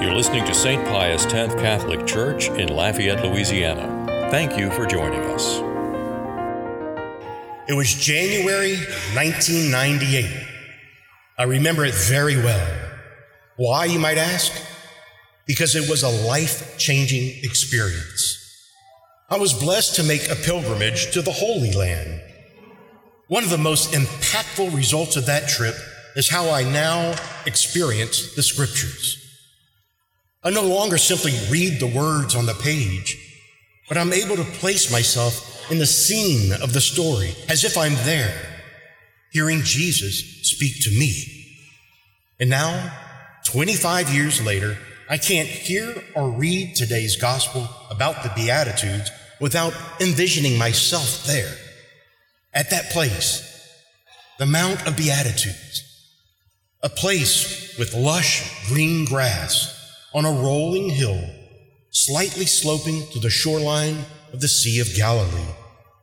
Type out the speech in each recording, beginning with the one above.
You're listening to St. Pius X Catholic Church in Lafayette, Louisiana. Thank you for joining us. It was January 1998. I remember it very well. Why, you might ask? Because it was a life changing experience. I was blessed to make a pilgrimage to the Holy Land. One of the most impactful results of that trip is how I now experience the scriptures. I no longer simply read the words on the page, but I'm able to place myself in the scene of the story as if I'm there, hearing Jesus speak to me. And now, 25 years later, I can't hear or read today's gospel about the Beatitudes without envisioning myself there, at that place, the Mount of Beatitudes, a place with lush green grass on a rolling hill, slightly sloping to the shoreline of the Sea of Galilee,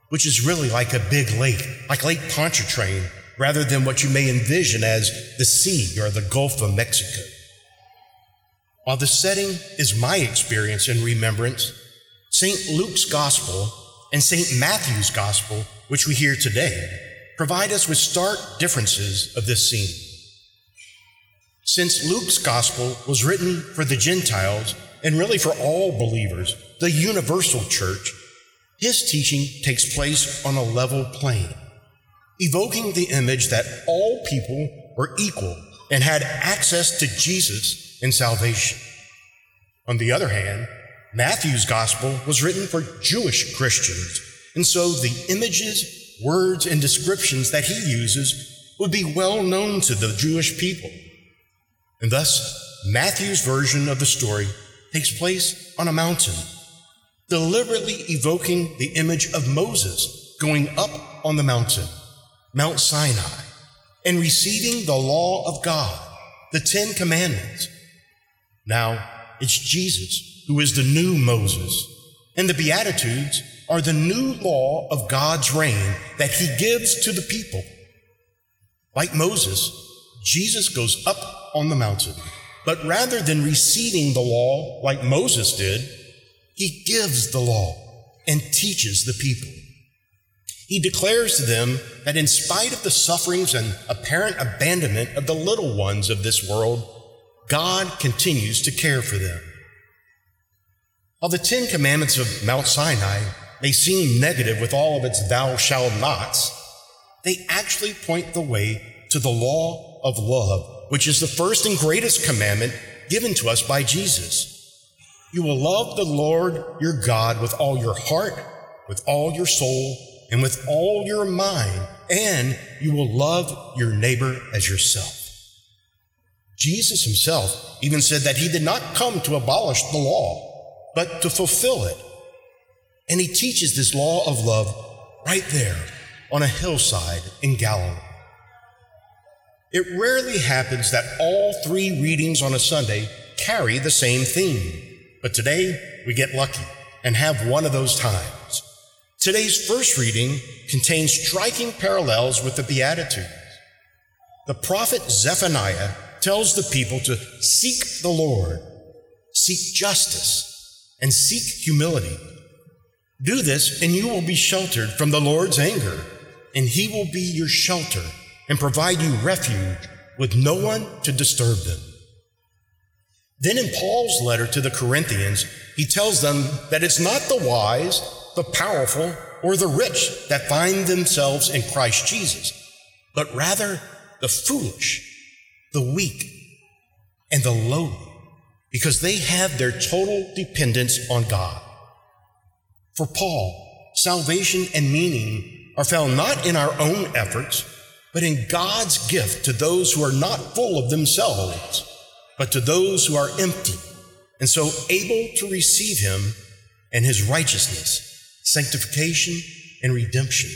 which is really like a big lake, like Lake Pontchartrain, rather than what you may envision as the sea or the Gulf of Mexico. While the setting is my experience and remembrance, St. Luke's Gospel and St. Matthew's Gospel, which we hear today, provide us with stark differences of this scene. Since Luke's gospel was written for the Gentiles and really for all believers, the universal church, his teaching takes place on a level plain, evoking the image that all people were equal and had access to Jesus and salvation. On the other hand, Matthew's gospel was written for Jewish Christians, and so the images, words, and descriptions that he uses would be well known to the Jewish people. And thus, Matthew's version of the story takes place on a mountain, deliberately evoking the image of Moses going up on the mountain, Mount Sinai, and receiving the law of God, the Ten Commandments. Now, it's Jesus who is the new Moses, and the Beatitudes are the new law of God's reign that he gives to the people. Like Moses, Jesus goes up on the mountain. But rather than receiving the law like Moses did, he gives the law and teaches the people. He declares to them that in spite of the sufferings and apparent abandonment of the little ones of this world, God continues to care for them. While the Ten Commandments of Mount Sinai may seem negative with all of its thou shalt nots, they actually point the way to the law of love which is the first and greatest commandment given to us by Jesus. You will love the Lord your God with all your heart, with all your soul, and with all your mind, and you will love your neighbor as yourself. Jesus himself even said that he did not come to abolish the law, but to fulfill it. And he teaches this law of love right there on a hillside in Galilee. It rarely happens that all three readings on a Sunday carry the same theme, but today we get lucky and have one of those times. Today's first reading contains striking parallels with the Beatitudes. The prophet Zephaniah tells the people to seek the Lord, seek justice, and seek humility. Do this, and you will be sheltered from the Lord's anger, and he will be your shelter and provide you refuge with no one to disturb them. Then in Paul's letter to the Corinthians, he tells them that it's not the wise, the powerful, or the rich that find themselves in Christ Jesus, but rather the foolish, the weak, and the lowly, because they have their total dependence on God. For Paul, salvation and meaning are found not in our own efforts, but in God's gift to those who are not full of themselves, but to those who are empty, and so able to receive Him and His righteousness, sanctification, and redemption.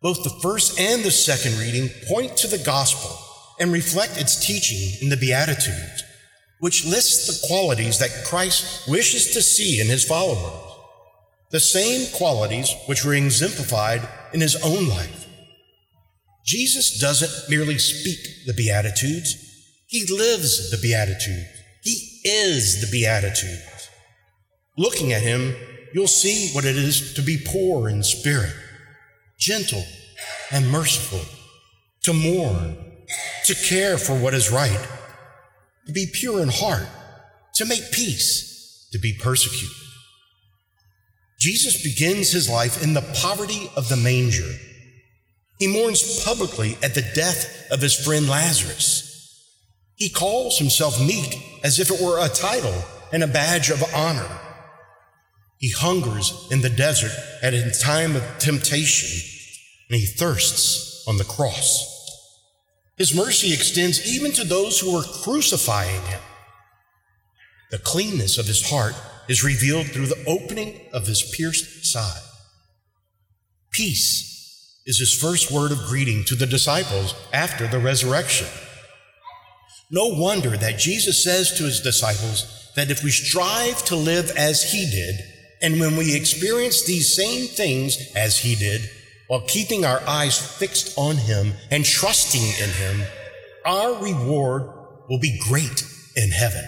Both the first and the second reading point to the gospel and reflect its teaching in the Beatitudes, which lists the qualities that Christ wishes to see in his followers, the same qualities which were exemplified in his own life. Jesus doesn't merely speak the Beatitudes, he lives the Beatitudes. He is the Beatitudes. Looking at him, you'll see what it is to be poor in spirit, gentle and merciful, to mourn, to care for what is right, to be pure in heart, to make peace, to be persecuted. Jesus begins his life in the poverty of the manger. He mourns publicly at the death of his friend Lazarus. He calls himself meek as if it were a title and a badge of honor. He hungers in the desert at a time of temptation, and he thirsts on the cross. His mercy extends even to those who are crucifying him. The cleanness of his heart is revealed through the opening of his pierced side. Peace is his first word of greeting to the disciples after the resurrection. No wonder that Jesus says to his disciples that if we strive to live as he did, and when we experience these same things as he did, while keeping our eyes fixed on him and trusting in him, our reward will be great in heaven.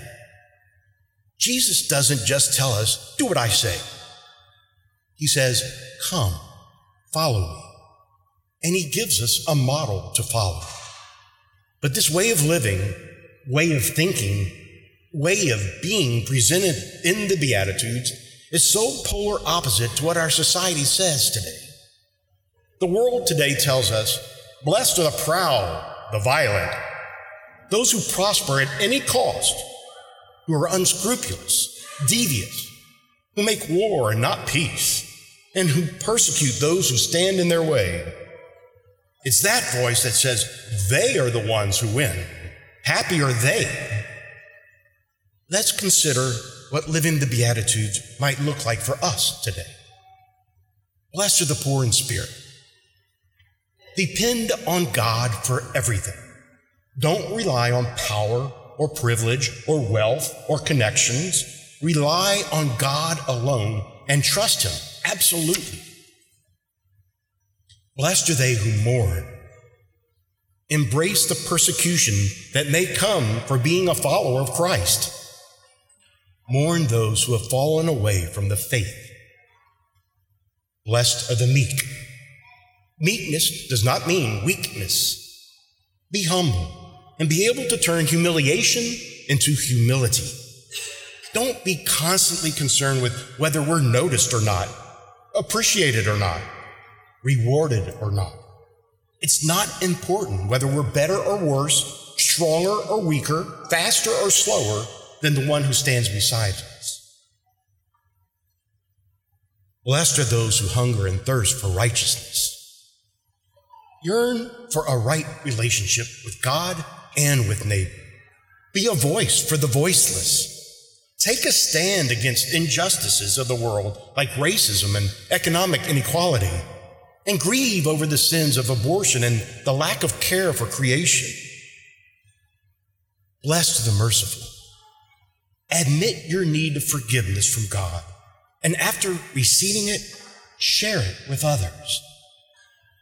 Jesus doesn't just tell us, do what I say. He says, come, follow me. And he gives us a model to follow. But this way of living, way of thinking, way of being presented in the Beatitudes is so polar opposite to what our society says today. The world today tells us, blessed are the proud, the violent, those who prosper at any cost, who are unscrupulous, devious, who make war and not peace, and who persecute those who stand in their way. It's that voice that says they are the ones who win. Happy are they. Let's consider what living the Beatitudes might look like for us today. Blessed are the poor in spirit. Depend on God for everything. Don't rely on power or privilege or wealth or connections. Rely on God alone and trust Him absolutely. Blessed are they who mourn. Embrace the persecution that may come for being a follower of Christ. Mourn those who have fallen away from the faith. Blessed are the meek. Meekness does not mean weakness. Be humble and be able to turn humiliation into humility. Don't be constantly concerned with whether we're noticed or not, appreciated or not, rewarded or not. It's not important whether we're better or worse, stronger or weaker, faster or slower than the one who stands beside us. Blessed are those who hunger and thirst for righteousness. Yearn for a right relationship with God and with neighbor. Be a voice for the voiceless. Take a stand against injustices of the world like racism and economic inequality, and grieve over the sins of abortion and the lack of care for creation. Blessed the merciful. Admit your need of forgiveness from God, and after receiving it, share it with others.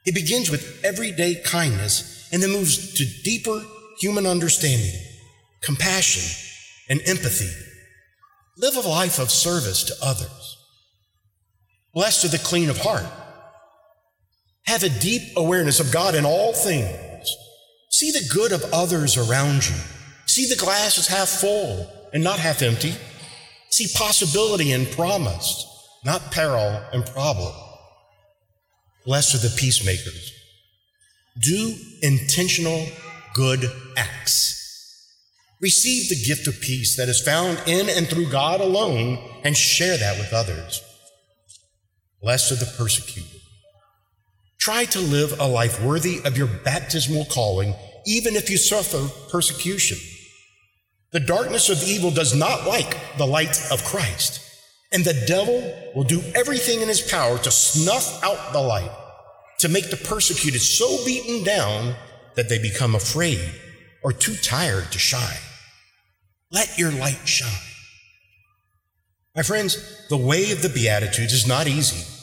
It begins with everyday kindness and then moves to deeper human understanding, compassion, and empathy. Live a life of service to others. Blessed are the clean of heart. Have a deep awareness of God in all things. See the good of others around you. See the glass as half full and not half empty. See possibility and promise, not peril and problem. Blessed are the peacemakers. Do intentional good acts. Receive the gift of peace that is found in and through God alone and share that with others. Blessed are the persecuted. Try to live a life worthy of your baptismal calling, even if you suffer persecution. The darkness of evil does not like the light of Christ, and the devil will do everything in his power to snuff out the light, to make the persecuted so beaten down that they become afraid or too tired to shine. Let your light shine. My friends, the way of the Beatitudes is not easy.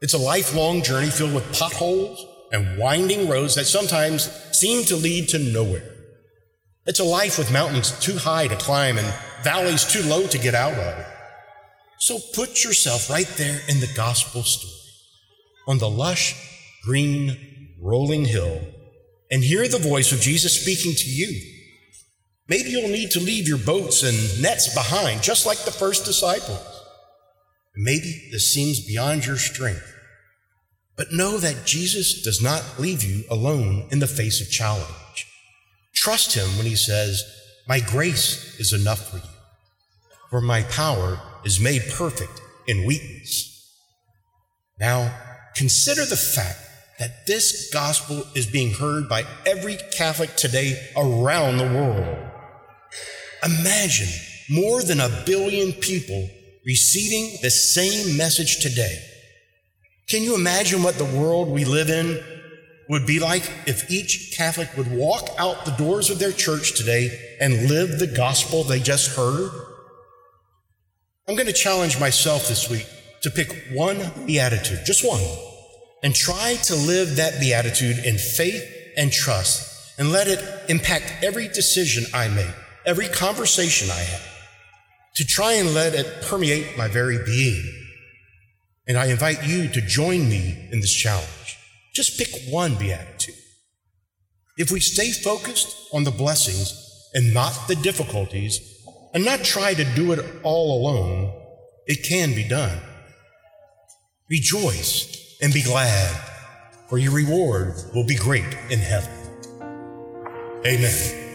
It's a lifelong journey filled with potholes and winding roads that sometimes seem to lead to nowhere. It's a life with mountains too high to climb and valleys too low to get out of. So put yourself right there in the gospel story on the lush, green, rolling hill and hear the voice of Jesus speaking to you. Maybe you'll need to leave your boats and nets behind, just like the first disciples. Maybe this seems beyond your strength. But know that Jesus does not leave you alone in the face of challenge. Trust him when he says, My grace is enough for you, for my power is made perfect in weakness. Now, consider the fact that this gospel is being heard by every Catholic today around the world. Imagine more than a billion people receiving the same message today. Can you imagine what the world we live in would be like if each Catholic would walk out the doors of their church today and live the gospel they just heard? I'm going to challenge myself this week to pick one beatitude, just one, and try to live that beatitude in faith and trust and let it impact every decision I make, every conversation I have, to try and let it permeate my very being. And I invite you to join me in this challenge. Just pick one beatitude. If we stay focused on the blessings and not the difficulties, and not try to do it all alone, it can be done. Rejoice and be glad, for your reward will be great in heaven. Amen.